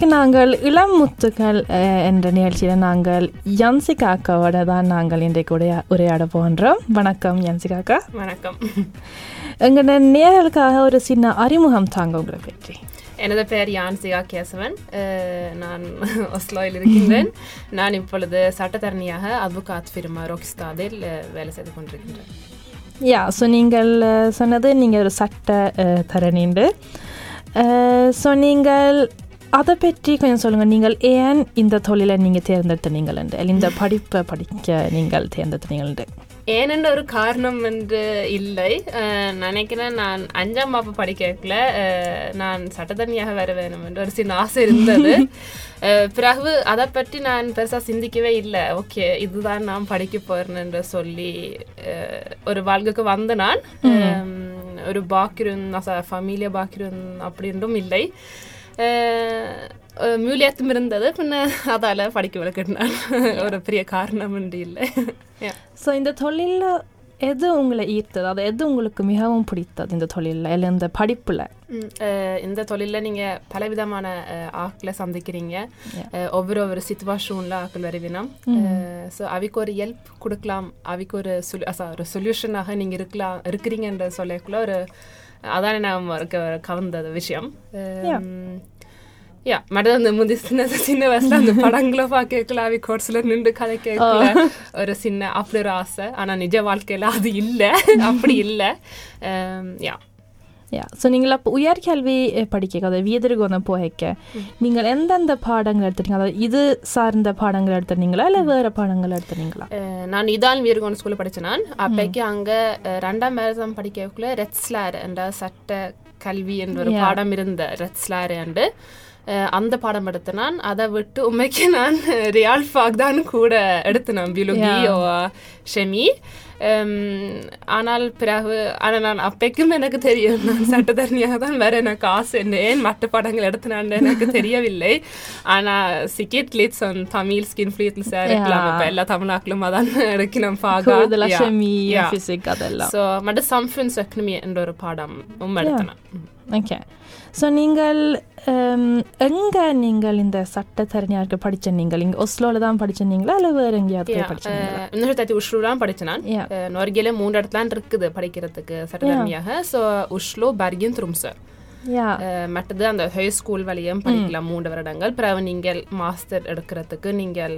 இன்றைக்கு நாங்கள் இளம் முத்துக்கள் என்ற நிகழ்ச்சியில் நாங்கள் யன்சிகா அக்காவோட தான் நாங்கள் இன்றைக்கு உரையா உரையாட போகின்றோம். வணக்கம் யன்சிகா அக்கா வணக்கம். எங்களோட நேர்களுக்காக ஒரு சின்ன அறிமுகம் தாங்க உங்களை பற்றி. எனது பெயர் யான்சிகா கேசவன். நான் ஒஸ்லோயில் இருக்கின்றேன். நான் இப்பொழுது சட்டத்தரணியாக அட்வொகாத் ஃபிர்மா ரோகிஸ்தாதில் வேலை செய்து கொண்டிருக்கின்றேன். யா ஸோ நீங்கள் சொன்னது நீங்கள் ஒரு சட்ட தரணிண்டு ஸோ நீங்கள் அதை பற்றி கொஞ்சம் சொல்லுங்கள் நீங்கள் ஏன் இந்த தொழிலை நீங்கள் தேர்ந்தெடுத்த நீங்கள் இல்லை இந்த படிப்பை படிக்க நீங்கள் தேர்ந்தெடுத்த நீங்கள் ஏனென்ற ஒரு காரணம் என்று இல்லை. நினைக்கிறேன் நான் அஞ்சாம் வகுப்பு படிக்கல நான் சட்டத்தரணியாக வர வேணும் என்று ஒரு சின்ன ஆசை இருந்தது. பிறகு அதை பற்றி நான் பெருசாக சிந்திக்கவே இல்லை. ஓகே இதுதான் நான் படிக்க என்று சொல்லி ஒரு வாழ்க்கைக்கு வந்த நான். ஒரு பாக்கிரன் ஃபமிலிய பாக்கிரன் அப்படின்றும் இல்லை. மூலியத்தும் இருந்தது பின்ன அதால படிக்க விளக்கினான் ஒரு பெரிய காரணம் என்று இல்லை. ஸோ இந்த தொழிலில் எது உங்களை ஈர்த்தது அது எது உங்களுக்கு மிகவும் பிடித்தது இந்த தொழிலில் இல்லை இந்த படிப்பில் இந்த தொழிலில் நீங்கள் பலவிதமான அஹ், ஆட்களை சந்திக்கிறீங்க ஒவ்வொரு ஒரு சுச்சுவேஷனில் ஆக்கள் வருவினம் ஸோ அவைக்கு ஒரு ஹெல்ப் கொடுக்கலாம் அவைக்கு ஒரு சொல் ஒரு சொல்யூஷனாக நீங்கள் இருக்கலாம் இருக்கிறீங்கன்ற சொல்லக்குள்ள ஒரு அதானே நான் இருக்க கவர்ந்தது விஷயம் யா மற்ற அந்த முந்தி சின்ன சின்ன வயசுல அந்த படங்களை பார்க்கல அவை கோர்ஸ்ல நின்று கதை கேட்கல ஒரு சின்ன அப்படி ஒரு ஆசை ஆனா நிஜ வாழ்க்கையில அது இல்லை அப்படி இல்லை யா யா ஸோ நீங்கள் அப்போ உயர்கல்வி படிக்க வீதர்கோணம் போய்க்க நீங்கள் எந்தெந்த பாடங்கள் எடுத்துட்டீங்க அதாவது இது சார்ந்த பாடங்கள் எடுத்துனீங்களா இல்லை வேறு பாடங்கள் எடுத்துனீங்களா நான் இதான் வீரகோண ஸ்கூலில் படித்தேன் நான் அப்போக்கு அங்கே ரெண்டாம் மேரதம் படிக்கக்குள்ள ரெட்ஸ்லார் என்ற சட்ட கல்வி என்ற ஒரு. பாடம் இருந்த ரெட்ஸ்லார் அஹ் அந்த பாடம் எடுத்த நான் அதை விட்டு உண்மைக்கு நான் ரியால் ஃபாக் தான் கூட எடுத்து நான் பியோலஜி ஷெமி ஆனால் பிறகு ஆனால் நான் அப்பைக்கும் எனக்கு தெரியும். நான் சட்டத்தரணியாக தான் வேற எனக்கு ஆசை. என்ன ஏன் மற்ற படங்கள் எடுத்தினான்னு எனக்கு தெரியவில்லை. ஆனால் சிக்கெட் லிட்ஸ் தமிழ் ஸ்கின் ஃப்ளீட்ல சேரக்கலாம் Yeah. இப்போ எல்லா தமிழ்நாட்டிலும் அதான் ஷெமி ஃபிசிக் அதெல்லாம். ஸோ மற்ற சம்ஃபின்ஸ் எக்கனமி என்ற ஒரு பாடம் எடுத்தேன் ஓகே ஸோ நீங்கள் எங்கே நீங்கள் இந்த சட்டத்தரணியாருக்கு படிச்ச நீங்கள் இங்கே ஒஸ்லோவில் தான் படிச்சீங்களா இல்லை வேறு எங்கேயாவது படிச்சீங்களா இன்னொரு உஷ்லூலாம் படித்தேன் நான் Yeah. அஹ், நொர்கில மூன்று இடத்துலாம் இருக்குது படிக்கிறதுக்கு சட்டத்தரணியாக ஸோ உஷ்லோ பர்கின் த்ரும்சர் மற்றது அந்த ஹை ஸ்கூல் வழியும் படிக்கலாம் மூன்று வருடங்கள் பிறகு நீங்கள் மாஸ்டர் எடுக்கிறதுக்கு நீங்கள்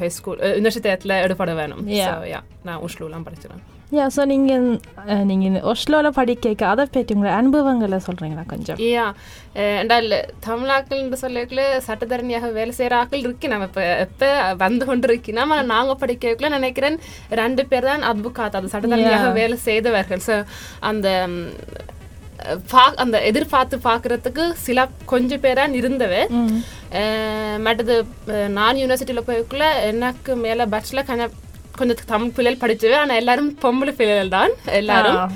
ஹை ஸ்கூல் யூனிவர்சிட்டியில் எடுப்பட வேணும் Yeah. So, yeah, நான் உஷ்லூலாம் படிச்சேன் யா ஸோ நீங்கள் நீங்கள் ஒஸ்லோவில் படிக்க அதை பற்றி உங்களை அனுபவங்களை சொல்கிறீங்களா கொஞ்சம்? ஏயா என்றால் தமிழாக்கள் என்று சொல்லக்குள்ள சட்டத்தரணியாக வேலை செய்கிற ஆக்கள் இருக்கு நம்ம இப்போ எப்போ வந்து கொண்டு இருக்கோம் ஆனால் நாங்கள் படிக்கக்குள்ள நினைக்கிறேன் ரெண்டு பேர் தான் அத்புகாத் அது சட்டத்தரணியாக. வேலை செய்தவர்கள். ஸோ அந்த பா அந்த எதிர்பார்த்து பார்க்கறதுக்கு சில கொஞ்சம் பேரா இருந்தவை. மற்றது நான் யூனிவர்சிட்டியில் போய்க்குள்ள எனக்கு மேலே bachelor kan du ta med pullel kontakt함구를 바로 주면 안 엘라름 범블 필렐단 엘라름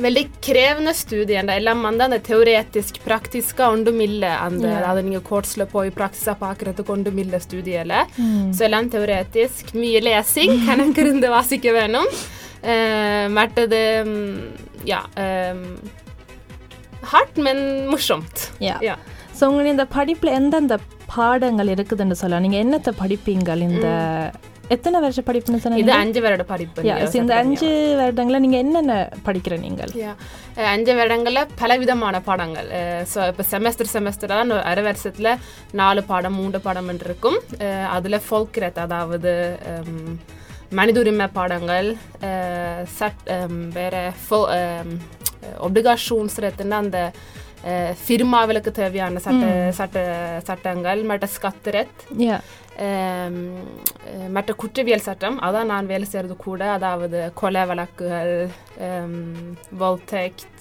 veldig krevende studien. Det er mandan det teoretisk praktiske ondumille andre. Jeg Hadde ingen kortsle på i praksis på akkurat det ondumille studiet. Mm. Så land teoretisk mye lesing kan en grunde hva sikkert være noen. Uh, eh, Merte det mm, ja um, hardt, men morsomt. Yeah. Ja. ble So, பாடங்கள் இருக்குதுன்னு சொல்லலாம். நீங்கள் என்னத்தை படிப்பீங்கள் இந்த எத்தனை வருஷம் படிப்புன்னு இது சொன்னீங்க அஞ்சு வருட படிப்பு இந்த அஞ்சு வருடங்களில் நீங்கள் என்னென்ன படிக்கிற நீங்கள்? அஞ்சு வருடங்களில் பலவிதமான பாடங்கள். ஸோ இப்போ செமஸ்டர் செமஸ்டர் தான் அரை வருஷத்தில் நாலு பாடம் மூன்று பாடம் என்று இருக்கும். அதில் ஃபோல்க்ரெத் அதாவது மனித உரிமை பாடங்கள் சட் வேற ஒப்ளிகாஷன்ஸ்ரத்துன்னா அந்த அஹ், ஃபிர்மாவிலுக்கு தேவையான சட்ட சட்ட சட்டங்கள் மற்ற ஸ்கத்துரத். Ehm, eh, மற்ற குற்றவியல் சட்டம் அதான் நான் வேலை செய்கிறது கூட அதாவது கொலை வழக்குகள் eh,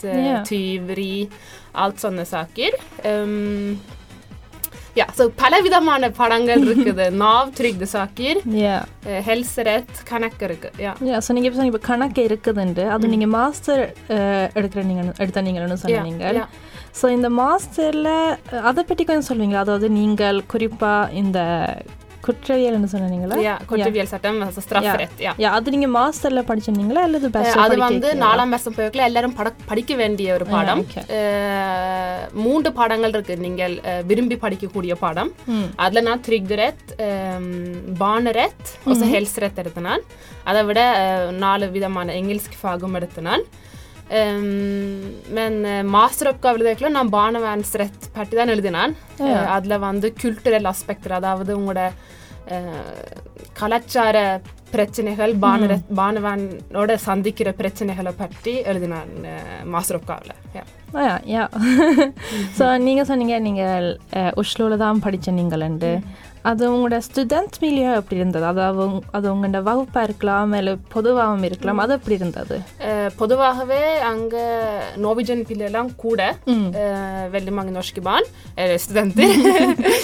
Ja. tyveri, allt sådana saker. Um, ja, så பலவிதமான படங்கள் இருக்குது நாவ் saker, eh, hälsorätt, கணக்கு இருக்கு ja. Ja, så நீங்க இப்போ கணக்கு இருக்குதுண்டு. அது நீங்க மாஸ்டர் எடுக்கிற நீங்க எடுத்த நீங்கள்னு சொன்னீங்க. ஸோ இந்த மாஸ்டரில் அதை பற்றி கொஞ்சம் சொல்லுவீங்களா அதாவது நீங்கள் குறிப்பாக இந்த குற்றவியல்னு சொன்னீங்களா? குற்றவியல் சட்டம் அது நீங்கள் மாஸ்டரில் படிச்சிருந்தீங்களா? அல்லது bachelor அது வந்து? நாலாம் வருஷம் போய்க்கல எல்லாரும் பட படிக்க வேண்டிய ஒரு பாடம். Eh, மூன்று பாடங்கள் இருக்கு. நீங்கள் eh, விரும்பி படிக்கக்கூடிய பாடம். ம். அதுல நான் och så hälsorätt எடுத்து நான். அதை விட நாலு விதமான engelsk fagum எடுத்து நான். Men uh, masteruppgaveledekல நான் barnevernsrätt பற்றி தான் எழுதினான் அதுல வந்து culturell aspekter அதாவது உங்களோட கலாச்சார பிரச்சனைகள் பானரத் பானவானோட சந்திக்கிற பிரச்சனைகளை பற்றி எழுதினான் மாஸ்டர் உப்காவில் ஆ யா ஸோ நீங்கள் சொன்னீங்க நீங்கள் உஷ்லோவில் தான் படித்த நீங்கள்ண்டு அது உங்களோட ஸ்டூடெண்ட்ஸ் மீலியா எப்படி இருந்தது அதாவது உங்க- அது உங்களோட வகுப்பாக இருக்கலாம் இல்லை பொதுவாகவும் இருக்கலாம் அது எப்படி இருந்தது பொதுவாகவே அங்க நோவிஜன் பிள்ளைலாம் கூட ம். eh, väldigt många norska barn, eller studenter,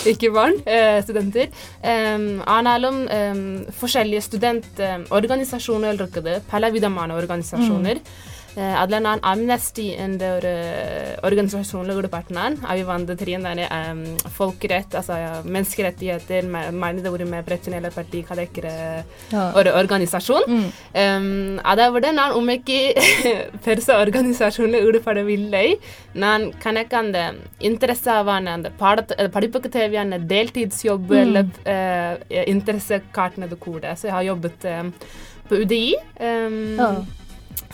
icke barn, eh, studenter. Um, ஆனாலும் um, forskjellige studentorganisasjoner இருக்குது பலவிதமான అదన అమ్నెస్టీ అండ్ ఒక organisasjonene hvor det partneren er vi vant til den der øh, um, folkerett, altså ja, menneskerettigheter, merne det ordet med pretinelle parti, hva øh, det er ja. organisasjon. Mm. Um, det var det når om ikke persa organisasjonene udefor det ville i, når kan jeg mm. øh, har jobbet på UDI.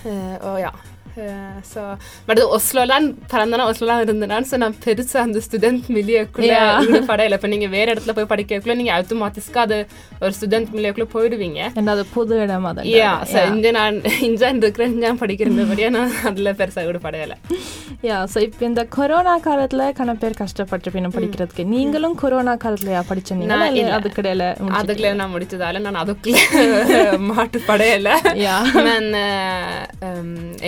Eh, och ja. Eh, så det ஒஸ்லோலாம் பிறந்தனா ஒஸ்லோலாம் இருந்தேன் so நான் பெருசா அந்த student மில்லியக்குள்ள. ஈடுபட இப்போ நீங்க வேற இடத்துல போய் படிக்கக்குள்ள நீங்க ஆட்டோமேட்டிக்கா அது ஒரு ஸ்டூடெண்ட் மில்லியக்குள்ள போயிடுவீங்க அது புது இடம் அது யா ஸோ இங்கே நான் இஞ்சான் இருக்கிறேன் நான் படிக்கிறபடியா நான் அதில் பெருசாக ஈடுபடையலை யா ஸோ இப்போ இந்த கொரோனா காலத்தில் கன பேர் கஷ்டப்பட்டு பின்ன படிக்கிறதுக்கு நீங்களும் கொரோனா காலத்துலயா இல்லை இல்ல. அதுக்கிடையில அதுக்குள்ள நான் முடிச்சதால நான் அதுக்குள்ள மாட்டு படையலை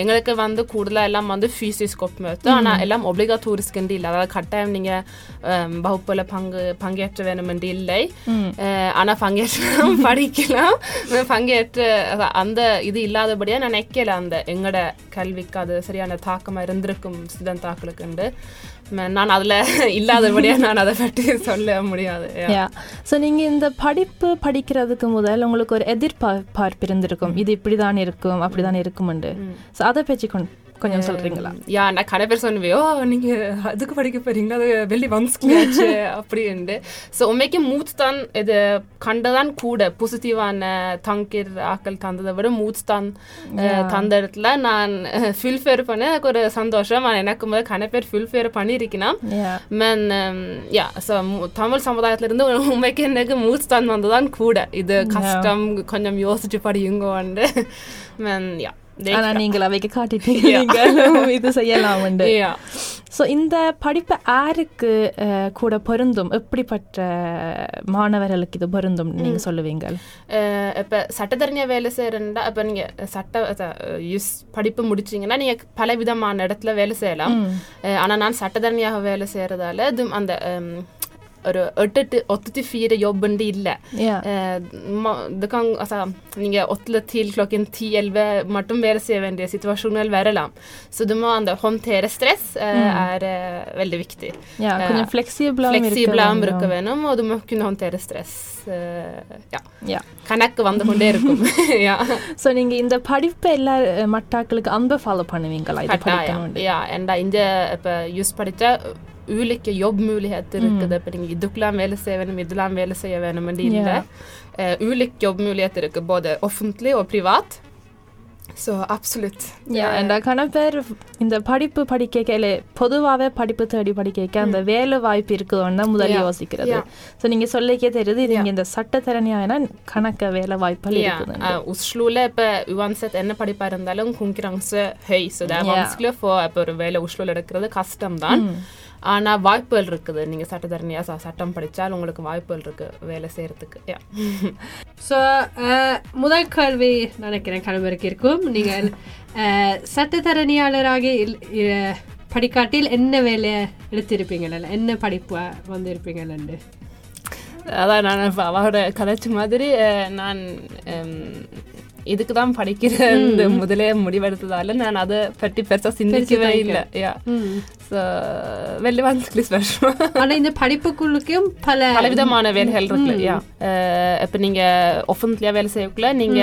எங்களுக்கு வந்து கூடுதலா எல்லாம் வந்து fysisk uppmöte ஆனா எல்லாம் obligatorisk inte இல்லை. அதாவது கட்டாயம் நீங்க um, வகுப்புல பங்கு பங்கேற்ற வேணும் என்று இல்லை Eh, ஆனா பங்கேற்றலாம் படிக்கலாம். பங்கேற்று அத- அந்த இது இல்லாதபடியா நான் நினைக்கல அந்த. எங்கட கல்விக்கு அது சரியான தாக்கமா இருந்திருக்கும் ஸ்டூடெண்ட் ஆக்களுக்கு நான் அதுல இல்லாதபடியா நான் அதை பற்றி சொல்ல முடியாது. ஸோ நீங்கள் இந்த படிப்பு படிக்கிறதுக்கு முதல் உங்களுக்கு ஒரு எதிர்பார்ப்பு இருந்திருக்கும். இது இப்படி தான் இருக்கும் அப்படி தான் இருக்கும்ண்டு ஸோ அதை பற்றி கொஞ் கொஞ்சம் சொல்கிறீங்களா யா நான் கடை பேர் சொன்னவே ஓ நீங்க அதுக்கு படிக்க போறீங்களா? அது வெளி வன்ஸ்கியாச்சு அப்படின்ட்டு. ஸோ உண்மைக்கு மூத்தான் இது கண்டதான் கூட. பாசிட்டிவான தங்கிர் ஆக்கள் தந்ததை விட மூத்தான் தந்த இடத்துல நான் ஃபுல்ஃபேர் பண்ண எனக்கு ஒரு சந்தோஷம். எனக்கு முதல் கடை பேர் ஃபுல்ஃபேர் பண்ணியிருக்கணும் யா. Men um, தமிழ் சமுதாயத்துல இருந்து உண்மைக்கு எனக்கு மூத்தான் வந்ததான் கூட. இது கஷ்டம் கொஞ்சம் யோசிச்சு படியுங்கோண்டு men ja det bra. நீங்கள் அவைக்கு காட்டிட்டீங்க. நீங்கள் இது செய்யலாம்ண்டு Ja. ஸோ இந்த படிப்பு யாருக்கு அஹ், கூட பொருந்தும்? எப்படிப்பட்ட மாணவர்களுக்கு இது பொருந்தும் நீங்க சொல்லுவீங்க இப்ப சட்டத்தரணியா வேலை செய்யறா இப்ப நீங்க சட்ட யூஸ் படிப்பு முடிச்சீங்கன்னா நீங்க பல விதமான இடத்துல வேலை செய்யலாம். ஆனா நான் சட்டத்தரணியாக வேலை செய்யறதால இது அந்த ஒரு எட்டு to åtte till fire jobbende illa. Ja. Eh, ma- det kan, alltså, நீங்க åtte till klockan 10-11 மட்டும் வேலை செய்ய வேண்டிய situationer வரலாம். Så du må ändå håndtere stress eh, är eh, väldigt viktigt. Ja, கொஞ்சம் ஃப்ளெக்சிபிளாகவும் Flexibla இருக்க வேணும் och du må kunna hantera stress. Eh, ja. யா கணக்கு வந்து கொண்டே இருக்கும் ja. ஸோ நீங்க இந்த படிப்பு எல்லா அஹ், மட்டாக்களுக்கு அன்பை ஃபாலோ பண்ணுவீங்களா இது Kvartal, ja. படிக்கணும் ja, ända inte på just படிச்சா ulike jobbmuligheter mm. ikke videoklem velseevne, middelem velseevne med dine. Yeah. Eh, uh, ulike jobbmuligheter både offentlig og privat. Så absolut. Ja, enda பேர் இந்த படிப்பு படிக்க இல்லை பொதுவாகவே படிப்பு தேடி படிக்க அந்த வேலை வாய்ப்பு இருக்குதுன்னு தான் முதல்ல Yeah. யோசிக்கிறது. ஸோ நீங்கள் சொல்லிக்கே தெரியுது இது இந்த சட்டத்திறனியானா கணக்க வேலை வாய்ப்புகள் இருக்குது uh, Oslo er uansett என்ன படிப்பா இருந்தாலும் Ja. vanskelig å få இப்போ ஒரு வேலை உஸ்லோல எடுக்கிறது கஷ்டம் தான் ஆனா வாய்ப்புகள் இருக்குது. நீங்க சட்டத்தரணியா ச- சட்டம் படிச்சால் உங்களுக்கு வாய்ப்புகள் இருக்கு வேலை செய்யறதுக்கு. யா ஸோ முதல் கேள்வி நினைக்கிறேன் கணவருக்கு இருக்கும். நீங்கள் அஹ், சட்டத்தரணியாளராக படிக்காட்டில் என்ன வேலையை எடுத்திருப்பீங்களா? என்ன படிப்பு வந்திருப்பீங்களு அதான் நான் இப்ப அவரோட கதைச்ச மாதிரி நான் இதுக்கு தான் படிக்கிறேன். முதலே முடிவெடுத்ததால நான் அதை பற்றி பெருசா சிந்திக்கவே இல்லை. யா. ஸோ வெளில வந்து ஸ்பெஷல் ஆனா இந்த படிப்புக்குள்ளுக்கும் பல பலவிதமான வேலைகள் இருக்கு யா இப்போ நீங்க offentliga வேலை செய்யக்குள்ள நீங்க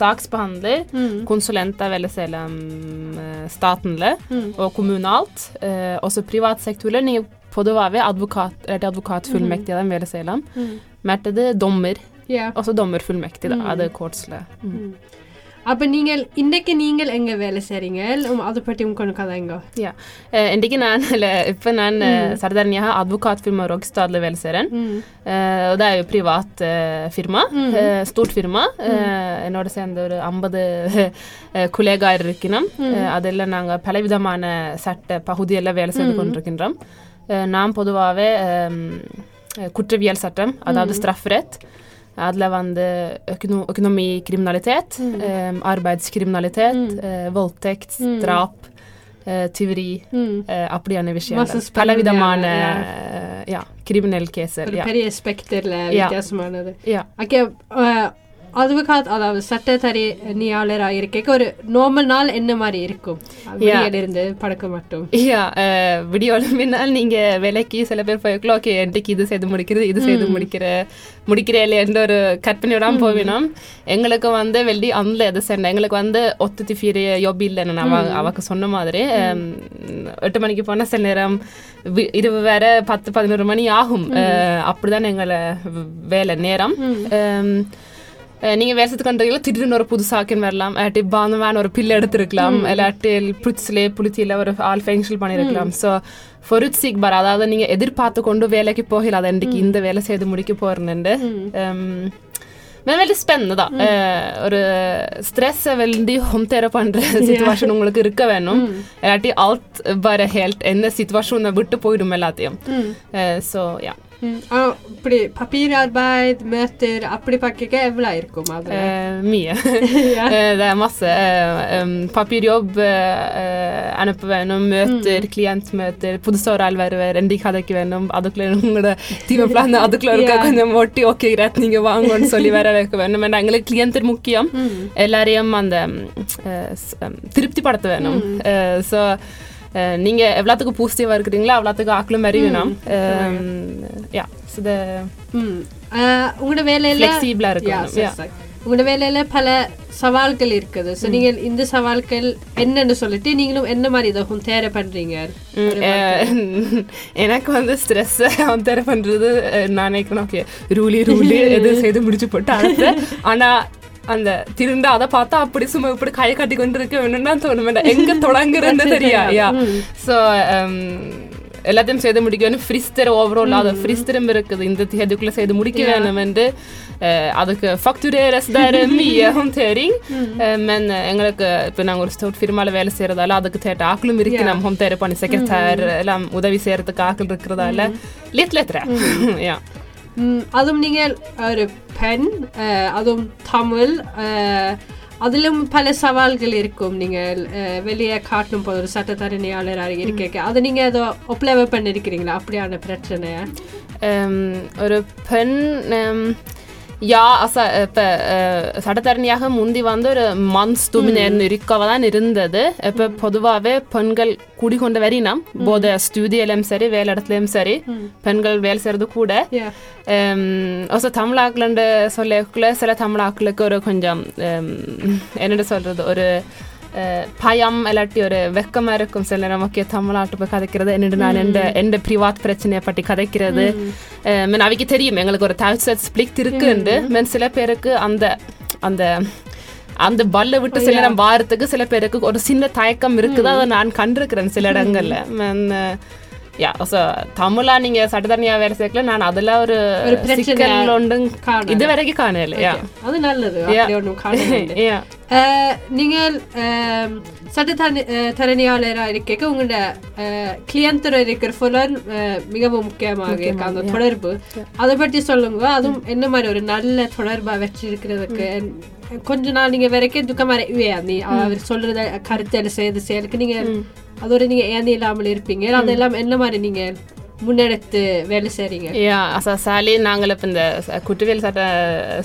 saksbehandler konsulenter வேலை செய்யலாம் eh, statenல og kommunalt eh, og så privat sektorல நீங்க பொதுவாகவே advokat eller advokatfullmäktige தான் வேலை செய்யலாம் மற்றது dommer யா och så dommerfullmäktige தான் அது கோர்ட்ஸ்ல அப்ப நீங்கள் இன்னைக்கு நீங்கள் எங்க வேலை செய்றீங்க உம், அதை பற்றி உங்களுக்கு கதைங்க. Eh, Indigge நான் இப்போ நான் har advokatfirma Rogstadle Velserien. Eh, og det er jo privat eh, firma. Eh, stort firma. Eh, når det sender ஐம்பது kollegaer இருக்கினோம் அதில் நாங்கள் பலவிதமான சட்ட பகுதியில் வேலை செய்து கொண்டிருக்கின்றோம் Eh, நான் பொதுவாகவே குற்றவியல் சட்டம் அதாவது அதில் adlevende økonomikriminalitet, mm. eh, arbeidskriminalitet, mm. eh, voldtekt, mm. drap, eh, tyveri mm. eh, Alla vida mane ja. ja, kriminelle caser. Ja. Perje ja. som er nedi. Ja. Okay, uh, அதுவகாத் அதாவது சட்டத்தறி நீயாளராக இருக்க ஒரு normal நாள் என்ன மாதிரி இருக்கும்? இருந்து பழக்க மட்டும். Ja, eh, விடியோல முன்னால் நீங்க வேலைக்கு சில பேர் போய்க்கலாம் ஓகே இன்றைக்கு இது செய்து முடிக்கிறது இது செய்து முடிக்கிற முடிக்கிறே இல்லையன்ற ஒரு கற்பனையோட போவினோம். எங்களுக்கு வந்து வெள்ளி அந்த எது சென்ன எங்களுக்கு வந்து ஒத்து ஃபீர் யோபி இல்லைன்னு அவ அவக்கு சொன்ன மாதிரி em, எட்டு மணிக்கு போனா சில நேரம் இரவு வேற பத்து பதினோரு மணி ஆகும். அஹ், அப்படிதான் எங்களை வேலை நேரம். நீங்க வேஷத்துக்கு கண்டீங்களா திடீர்னு ஒரு புது சாக்கின் வரலாம் இல்லாட்டி பாந்தமான ஒரு பில் எடுத்திருக்கலாம் இல்லாட்டி புளிச்சிலே புளிச்சியில ஒரு ஆள் ஃபெங்ஷல் பண்ணியிருக்கலாம் ஸோ ஃபொருட்சிக் அதாவது நீங்க எதிர்பார்த்து கொண்டு வேலைக்கு போகல அதை இன்றைக்கு இந்த வேலை செய்து முடிக்க போறேன்னு Men. Eh, ஒரு stress är väldigt håndtera på andra situation உங்களுக்கு இருக்க வேணும் இல்லாட்டி allt bara helt என்ன situationen விட்டு போயிடும் எல்லாத்தையும் så ja Mm. papirarbeid, møter, aplipakke, hva er dere med det? Eh, mye. Eh, det er masse eh, papirjobb, eh, er på veien om møter, mm. klientmøter, produsere alverver, enn de hadde ikke venn om adoklerungene, timeplaner, adokler, hva kan jeg måtte åke retning, og hva angår så livere vekkevenn, men det er egentlig klienter må ikke hjem, mm. eller det, eh, eh tryptipartevenn, mm. eh, så so நீங்க எவ்வளோத்துக்கு பாசிட்டிவா இருக்கிறீங்களோ? அவ்வளோத்துக்கு ஆக்களும் அறியணும் yeah so the உங்களோட வேலையில ஆ இருக்கணும். உங்களோட வேலையில பல சவால்கள் இருக்குது. ஸோ நீங்கள் இந்த சவால்கள் என்னன்னு சொல்லிட்டு நீங்களும் என்ன மாதிரி இதை தேர பண்றீங்க? எனக்கு வந்து ஸ்ட்ரெஸ் தர பண்றது நான் நினைக்கிறேன் ஓகே ரூலி ரூலி எது செய்து முடிச்சு போட்டு ஆனா அந்த திரும்ப அதை பார்த்தா அப்படி சும்மா இப்படி கை கட்டி கொண்டு இருக்க வேணும்னா தோணும். வேண்டாம் எங்க தொடங்குறதுன்னு தெரியா யா. ஸோ எல்லாத்தையும் செய்து முடிக்க வேணும் ஃப்ரிஸ்டர் ஓவரால் அது ஃப்ரிஸ்டரும் இருக்குது. இந்த தேதிக்குள்ள செய்து முடிக்க வேணும் என்று அதுக்கு ஃபக்டுரேரஸ் Eh, men eh, எங்களுக்கு இப்போ நாங்கள் ஒரு ஸ்டோட் ஃபிர்மாவில் வேலை செய்கிறதால அதுக்கு தேட்ட ஆக்களும் இருக்கு. நம்ம ஹோம் பண்ணி செக்ரட்டர் எல்லாம் உதவி செய்யறதுக்கு ஆக்கள் இருக்கிறதால லிட் லெத்ரா யா அதுவும் நீங்கள் ஒரு பெண் அதுவும் தமிழ் அதிலும் பல சவால்கள் இருக்கும். நீங்கள் வெளியே காட்டும் போது ஒரு சட்டத்தரணியாளராக இருக்க அதை நீங்க அதை ஒப்ளவ பண்ணிருக்கிறீங்களா? அப்படியான பிரச்சனை ஒரு பெண் இப்போ சட்டத்தரணியாக முந்தி வந்து ஒரு மன்ஸ் dominerande yrke தான் இருந்தது. இப்போ பொதுவாகவே பெண்கள் கூடிக்கொண்டு வரினம் போத ஸ்டூடியிலும் சரி வேலை இடத்துலையும் சரி பெண்கள் வேலை செய்கிறது கூட. Yeah. Um, och så தமிழாக்களண்டு சொல்லக்குள்ள சில தமிழாக்களுக்கு ஒரு கொஞ்சம் என்னென்னு சொல்றது ஒரு பயம் இல்லாட்டி ஒரு வெக்கமா இருக்கும் சில நேரம் ஓகே தமிழ்நாட்டு போய் கதைக்கிறது என்னென்று நான் எந்த எந்த பிரிவாத் பிரச்சனையை பற்றி கதைக்கிறது men அவைக்கு தெரியும் எங்களுக்கு ஒரு தாழ்சட் ஸ்பிளிக் இருக்குண்டு men சில பேருக்கு அந்த அந்த அந்த பல்ல விட்டு சில நேரம் வாரத்துக்கு சில பேருக்கு ஒரு சின்ன தயக்கம் இருக்குது அதை நான் கண்டிருக்கிறேன் சில இடங்கள்ல யா ஸோ தமிழா நீங்க சட்டத்தனியா வேலை சேர்க்கல நான் அதுல ஒரு சிக்கல் ஒன்றும். இது வரைக்கும் காணல யா அது நல்லது நீங்கள் அஹ், சட்டத்தரணி அஹ், தரணியாளராக இருக்க உங்களோட கிளியந்தர் இருக்கிற புலன் அஹ், மிகவும் முக்கியமாக இருக்கு அந்த தொடர்பு. அதை பற்றி சொல்லுங்க. அதுவும் என்ன மாதிரி ஒரு நல்ல தொடர்பா வச்சிருக்கிறதுக்கு? கொஞ்ச நாள் நீங்க வரைக்கும் துக்கமாக நீ அவர் சொல்றத கருத்தை செய்து செயலுக்கு நீங்க அதோட நீங்க ஏந்தி இல்லாமல் இருப்பீங்க. அதெல்லாம் என்ன மாதிரி நீங்க முன்னெடுத்து வேலை செய்றீங்க. யா சாலி நாங்கள் இப்போ இந்த குற்றவியல் சட்ட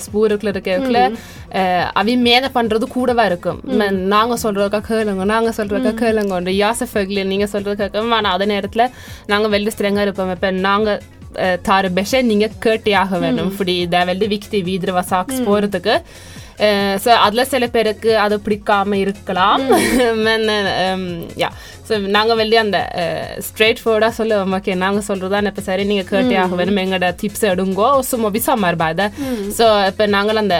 ஸ்பூருக்குள்ள இருக்கக்குள்ள அவி மேத பண்றது கூடவா இருக்கும். ம, நாங்க சொல்றதுக்கா கேளுங்க நாங்க சொல்றதுக்கா கேளுங்க யாசஃபக்ல நீங்க சொல்றதுக்கா ஆனால் அதே நேரத்துல நாங்க வெள்ளி ஸ்ட்ரெங்கா இருப்போம். இப்போ நாங்க eh, tar beskjed நீங்க கேட்டே ஆக வேணும். fordi det er veldig viktig videre hva sak spårத்துக்கு så அதுல சில பேருக்கு அது பிடிக்காம இருக்கலாம். ja ஸோ நாங்கள் வெளியே அந்த ஸ்ட்ரெயிட் ஃபோர்டாக சொல்லுவோம். ஓகே நாங்கள் சொல்கிறதா இப்போ சரி நீங்கள் கேட்டே ஆக வேணும் எங்களோட tips எடுங்கோ. må vi samarbeide så இப்போ நாங்கள் அந்த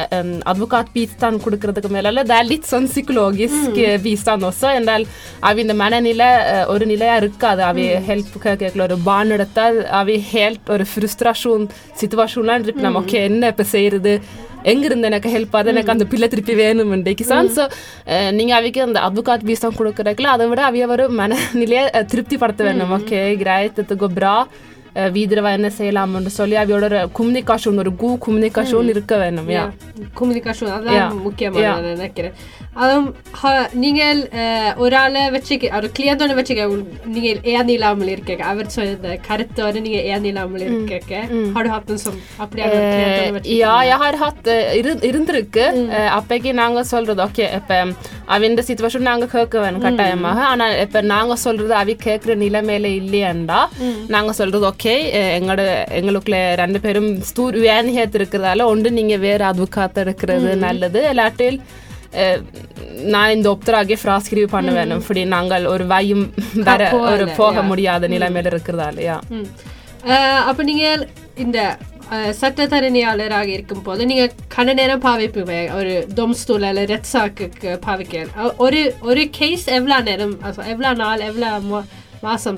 advokat bistand கொடுக்கறதுக்கு மேலே det er litt sånn psykologisk eh, bistand også en del av இந்த மனநிலை eh, ஒரு நிலையா இருக்காது. அவி ஹெல்ப் கேட்கல ஒரு பான் எடுத்தால் அவி ஹெல்ப் ஒரு ஃப்ருஸ்ட்ரேஷன் சிச்சுவேஷன்லாம் இருக்கு. நம்ம ஓகே என்ன இப்போ செய்யறது எங்கிருந்து எனக்கு ஹெல்ப் ஆகுது எனக்கு அந்த பிள்ளை திருப்பி வேணுமெண்டைக்கு சான் ஸோ நீங்கள் அவைக்கு அந்த அட்வொகாட் பீஸம் கொடுக்குறதுக்குல அதை விட அவைய ஒரு மனநிலையை அஹ், திருப்திப்படுத்த வேணும் ஓகே கிராயத்துக்கு பிரா வீதிரவா என்ன செய்யலாம்னு சொல்லி அவையோட ஒரு கம்யூனிகேஷன் ஒரு கூ கம்யூனிகேஷன் இருக்க வேணும் யா கம்யூனிகேஷன். அதான் முக்கியமான Yeah. நான் நினைக்கிறேன் அதுவும் நீங்கள் அஹ், ஒரு ஆளை வச்சுக்க ஒரு கிளியந்தோட வச்சுக்க உங்க- நீங்க ஏந்தி இல்லாமல் இருக்க அவர் சொன்ன கருத்தோட நீங்க ஏந்தி இல்லாமல் இருக்க ஹாடு ஹாப்பன் சொல் அப்படியே hatt eh, iru- இருந்திருக்கு அப்பைக்கு நாங்க சொல்றது ஓகே இப்ப அவ இந்த சிச்சுவேஷன் நாங்க கேட்க வேணும் கட்டாயமாக ஆனா இப்ப நாங்க சொல்றது அவ கேட்கிற நிலைமையில இல்லையாண்டா நாங்க சொல்றது ஓகே எங்களோட எங்களுக்குள்ள ரெண்டு பேரும் ஸ்தூர் உயர்நிகத் இருக்கிறதால ஒன்று நீங்க வேற advokat இருக்கிறது நல்லது. இல்லாட்டில் நான் இந்த ஒப்தராகே ஃப்ராஸ்கிரிவ் பண்ண வேணும். இப்படி நாங்கள் ஒரு வாயும் வேற ஒரு போக முடியாத நிலைமையில இருக்கிறதால யா. ம். அஹ், அப்ப நீங்க இந்த சட்டத்தரணியாளராக இருக்கும் போது நீங்க கன நேரம் பாவிப்பீங்க ஒரு domstol eller rättssakuக்கு பாவிக்க. ஒரு ஒரு கேஸ் எவ்வளவு நேரம் எவ்வளவு நாள் எவ்வளவு Masse om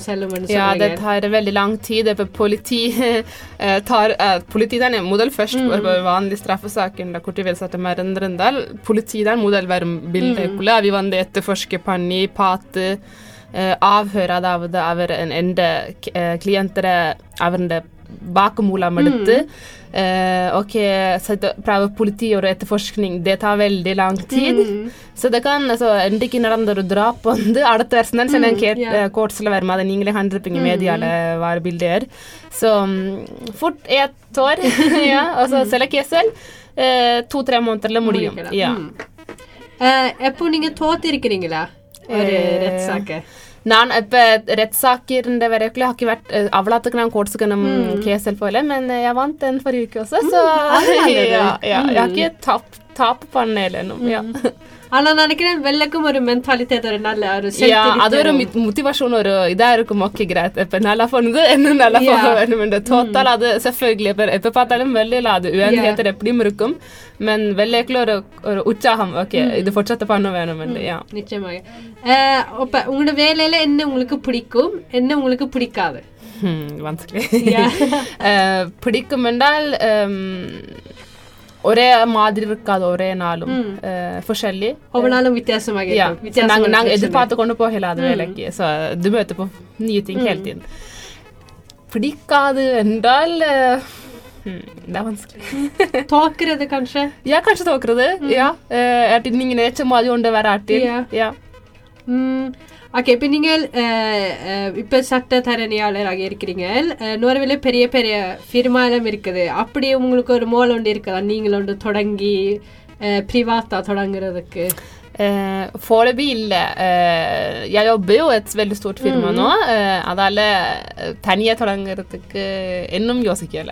Ja, det tar veldig lang tid. Politi eh, tar uh, Politi er en modell først mm. på vanlige straffesaker. Da Kurtivil satte mer enn Rendal. Politi er en modell hver bilde. Mm. Vi vant etterforskerpanni, pate, eh, uh, avhør av det av en ende klienter avhørende bakomhula med dette. Mm. Eh, og prøve politi og etterforskning, det tar veldig lang tid. Mm. Så det kan altså, ikke innrandere drap under artversenen, selv om mm, eh, kortselen være med den engelske handlingen i media mm. eller hva bildet er. Så mm, fort et år, ja, og så selge kesel. Eh, To-tre måneder eller mulig. Ja. Mm. Eh, er på ingen det eller? Eh, rettssaker? ನಾನು ಅಪ್ಪ rettssaker har ikke vært eh, avla at jeg kort skal gjennom case hele men eh, jeg vant den forrige uke også, så ja, ja, jeg har ikke tapt tap på den eller noe. Ja. ஆனா நான் நினைக்கிறேன் வெள்ளக்கும் ஒரு mentality ஒரு நல்ல ஒரு அது ஒரு motivasjon ஒரு இதா இருக்கும். ஓகே கிராத் இப்ப நல்லா பண்ணுது. இன்னும் நல்லா Yeah. போக வேணும் தோத்தால் அது செஃபெக்லி இப்ப எப்ப பார்த்தாலும் வெள்ளையில அது உயர்ந்தேத்தர் எப்படியும் இருக்கும். Men வெள்ளைக்குள்ள ஒரு ஒரு உற்சாகம். ஓகே இது fortsätta பண்ண வேணும் யா நிச்சயமாக. அஹ், அப்ப உங்களோட வேலையில என்ன உங்களுக்கு பிடிக்கும்? என்ன உங்களுக்கு பிடிக்காது? Vanskelig. Eh, பிடிக்கும் என்றால் um, ஒரே மாதிரி இருக்காது ஒரே நாளும் uh, forskjellig ஒவ்வொரு நாளும் வித்தியாசமாக Ja, இருக்கும். så நாங்க வித்தியாசமான நாங்க பிரச்சனை. எதிர்பார்த்து கொண்டு போகல அது வேலைக்கு så du möter på nye ting hele tiden பிடிக்காது என்றால் eh, hmm, det er vanskelig தோக்குறது kanske ja kanskje tåkret ja eh, er det ingen vet som hade under vara till Ja. ja ம் Okay இப்போ நீங்கள் இப்போ சட்டத்தரணியாளராக இருக்கிறீங்க. அஹ், நோர்வேல பெரிய பெரிய ஃபிர்மாலம் இருக்குது. அப்படி உங்களுக்கு ஒரு மோல் ஒன்று இருக்குதா? நீங்கள் ஒன்று தொடங்கி ப்ரிவாத்தா தொடங்குறதுக்கு. Foreløpig ille. Jeg jobber jo i et veldig stort firma nå. Eh, அதால தனியாக தொடங்குறதுக்கு இன்னும் யோசிக்கல.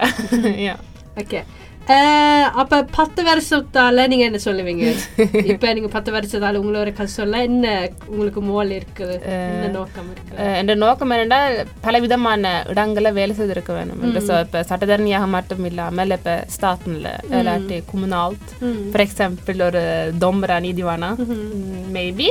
ja. ஓகே அஹ், அப்ப பத்து வருஷத்தால நீங்க என்ன சொல்லுவீங்க? இப்ப நீங்க பத்து வருஷத்தால உங்களோட கஷ்டம் என்ன உங்களுக்கு மோல் இருக்குது? என்ன நோக்கம் அஹ் என்ற நோக்கம் என்னென்னா பலவிதமான இடங்கள்ல வேலை செய்திருக்க வேணும் இப்ப சட்டத்தரணியாக மட்டும் இல்லாமல் இப்ப ஸ்டாஃப்ல இல்லாட்டி குமுனால்ட் ஃபார் எக்ஸாம்பிள் ஒரு தொம்பரா நீதிவானா? மேபி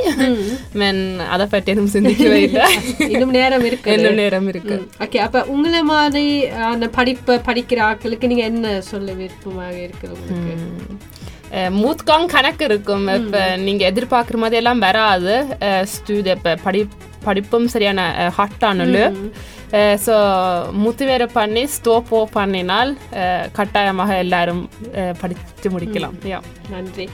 மென் அதை பற்றி எதுவும் சிந்திக்கவே இல்லை. இன்னும் நேரம் இருக்கு இன்னும் நேரம் இருக்கு ஓகே அப்ப உங்களை மாதிரி அந்த படிப்பை படிக்கிற ஆட்களுக்கு நீங்க என்ன சொல்ல விருப்பமாக இருக்குது உங்களுக்கு மூத்காங் கணக்கு இருக்கும். இப்ப நீங்க எதிர்பார்க்குற மாதிரி எல்லாம் வராது. ஸ்டூட் இப்ப படி படிப்பும் சரியான ஹாட்டானு ஸோ முத்துவேற பண்ணி ஸ்டோப்போ பண்ணினால் கட்டாயமாக எல்லாரும் படித்து முடிக்கலாம். யா. நன்றி.